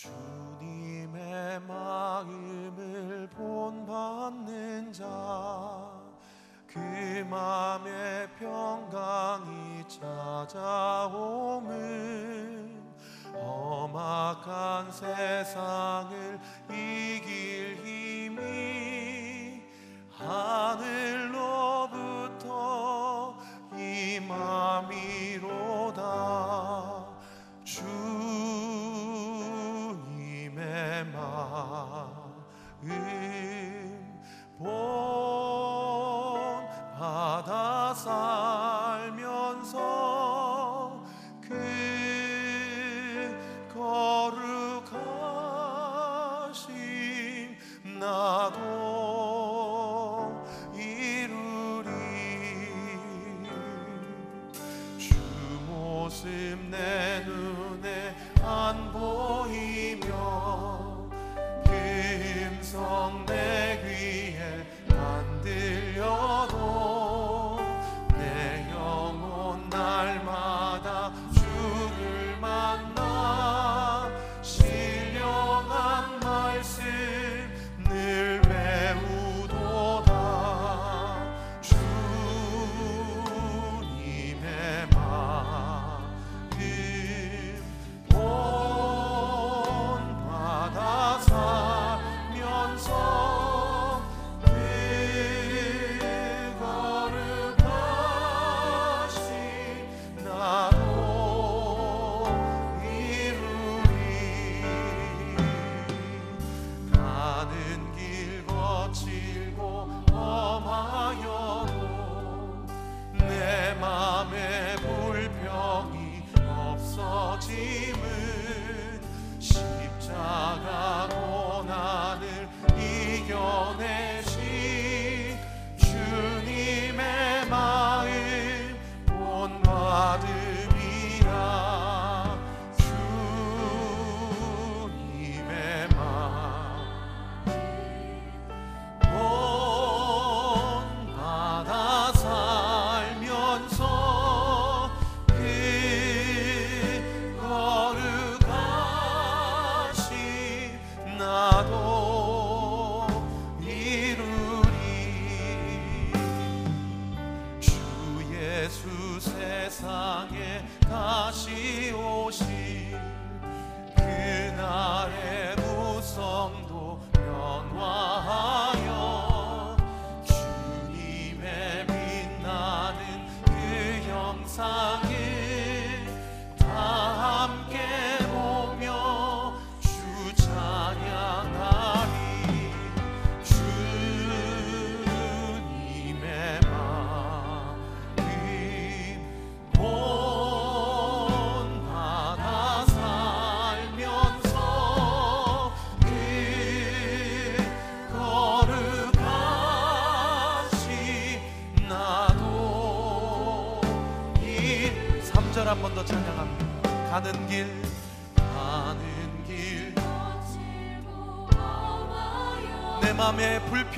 true.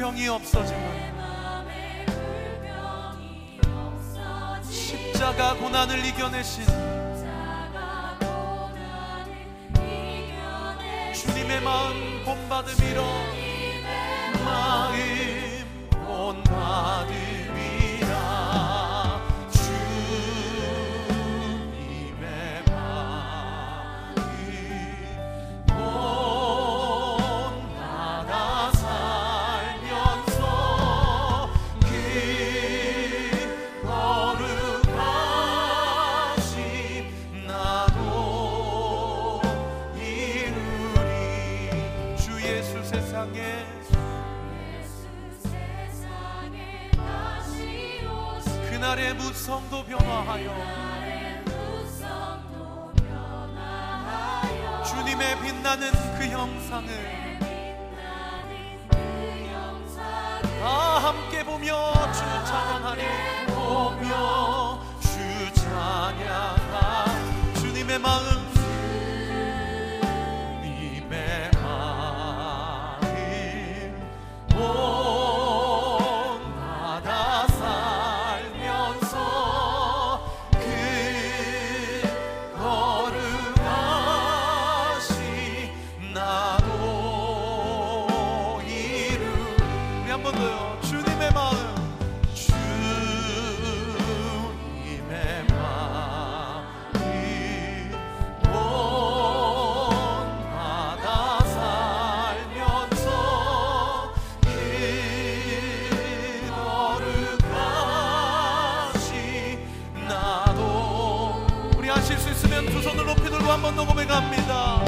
불평이 없어지고 십자가 고난을 이겨내신 주님의 마음 본받음이로 마음 본받음. 세상에. 그날의 무성도 변화하여 주님의 빛나는 그 형상을 다 함께 보며 주 찬양하리. 보며 주 찬양하. 주님의 마음 하실 수 있으면 두 손을 높이 들고 한 번 더 고백합니다.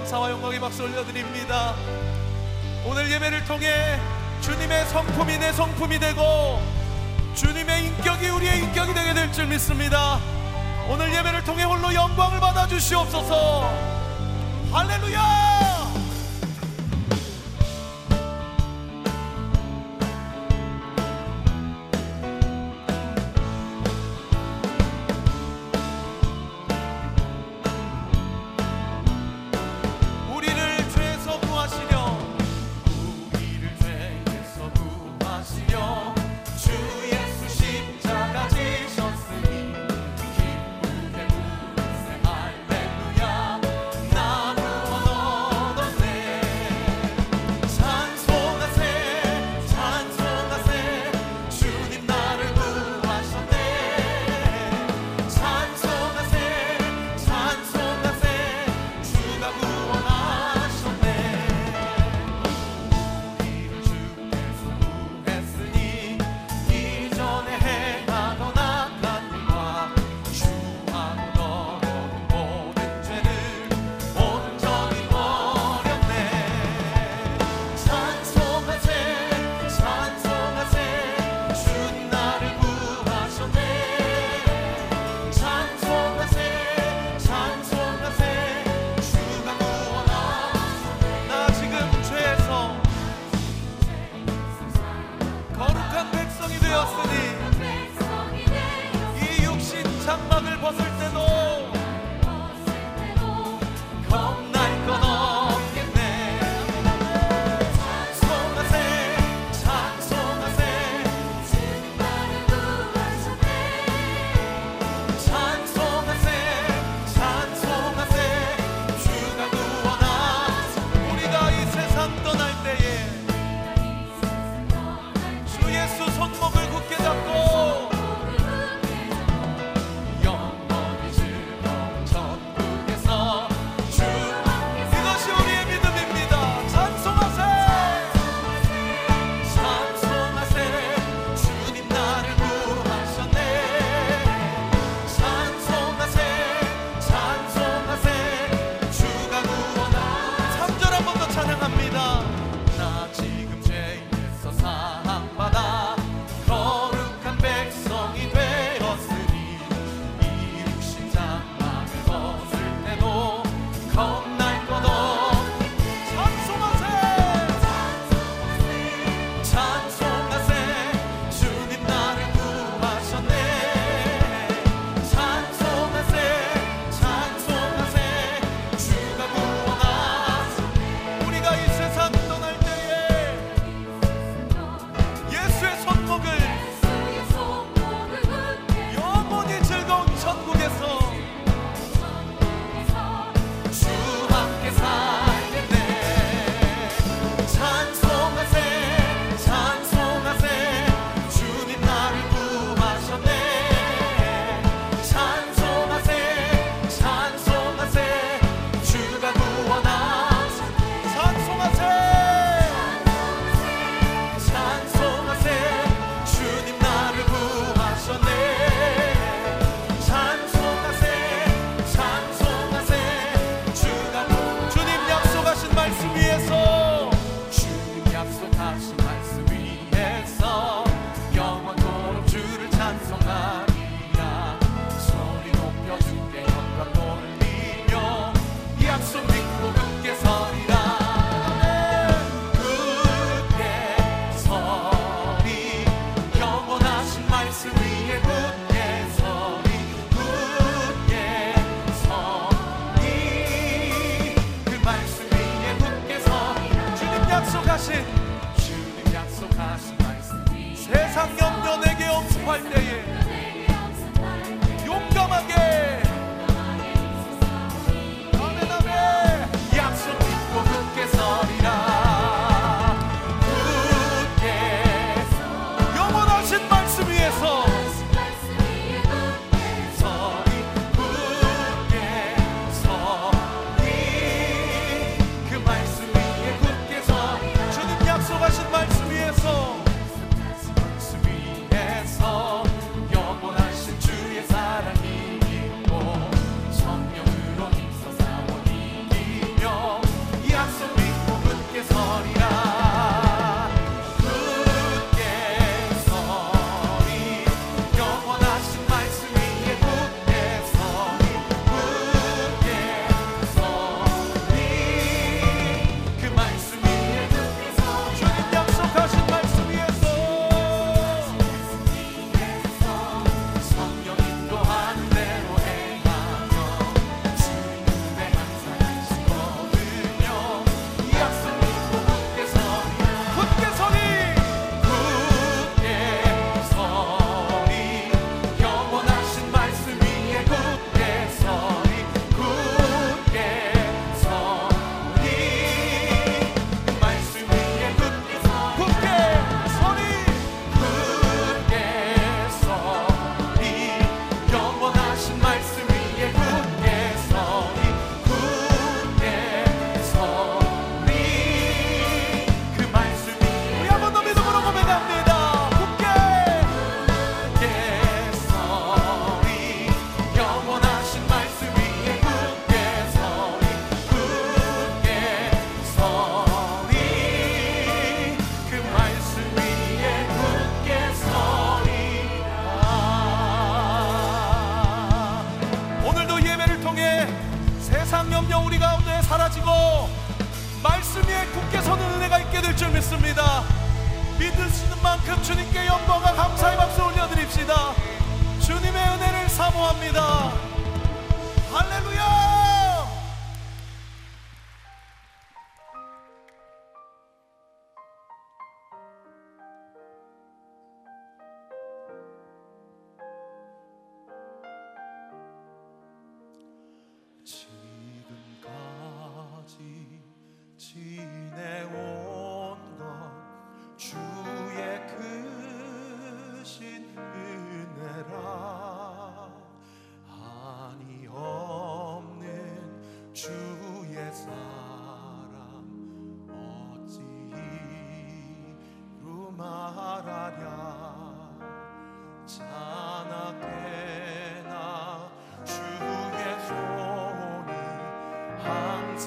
감사와 영광의 박수 올려드립니다. 오늘 예배를 통해 주님의 성품이 내 성품이 되고 주님의 인격이 우리의 인격이 되게 될 줄 믿습니다. 오늘 예배를 통해 홀로 영광을 받아 주시옵소서. 할렐루야!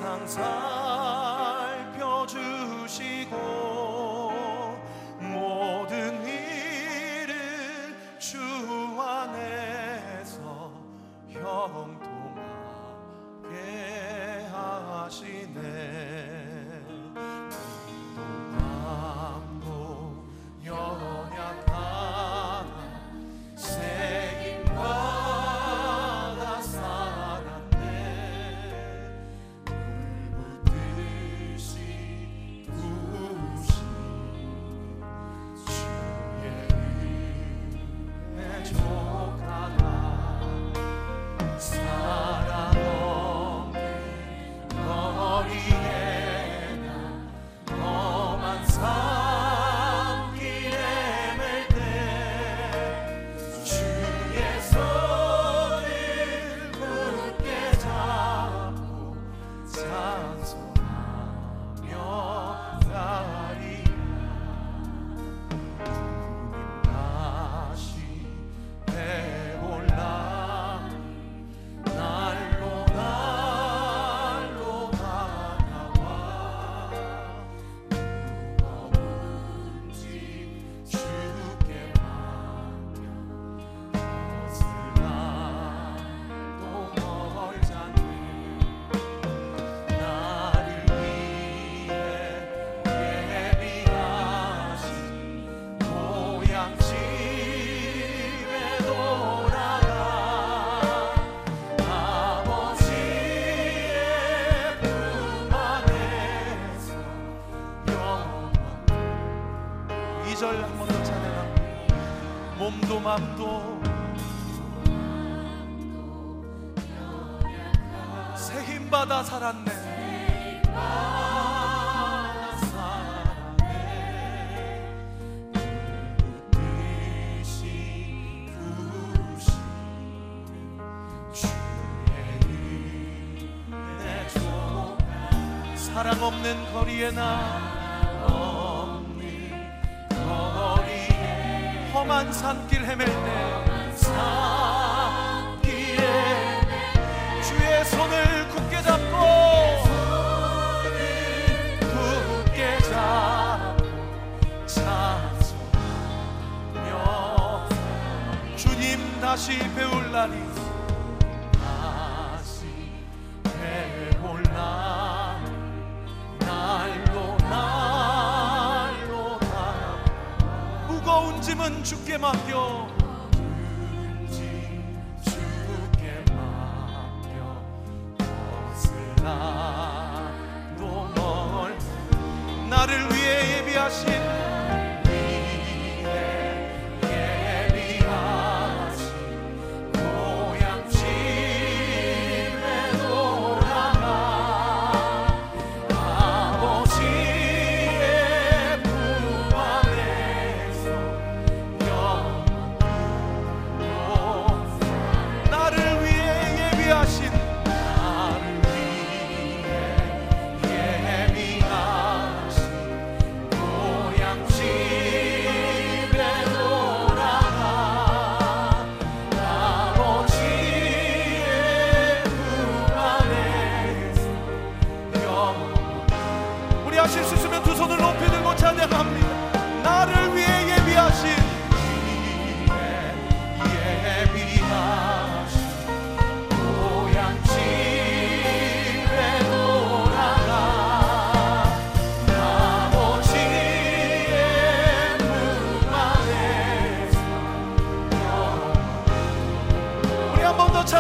항상 살펴주시고 맘도 새 힘받아 살았네. 사랑 없는 거리에 나 험한 산길 헤맬 때 산길에 주의 손을 굳게 잡고 굳게 잡고 찬송하며 주님 다시 배울 날이 짐은 주께 맡겨 주께 맡겨 벗으나도 멀 나를 위해 예비하신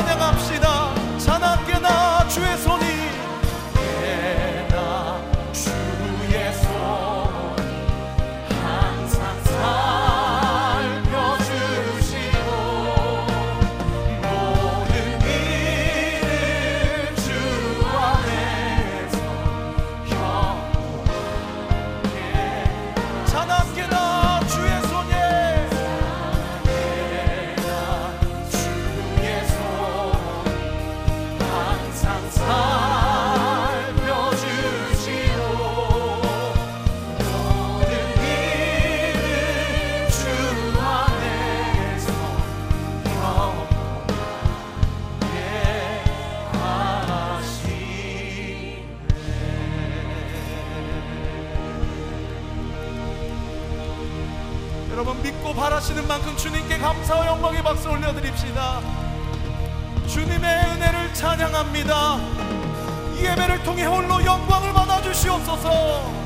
찬양합시다 감사와 영광의 박수 올려드립시다. 주님의 은혜를 찬양합니다. 이 예배를 통해 홀로 영광을 받아 주시옵소서. 할렐루야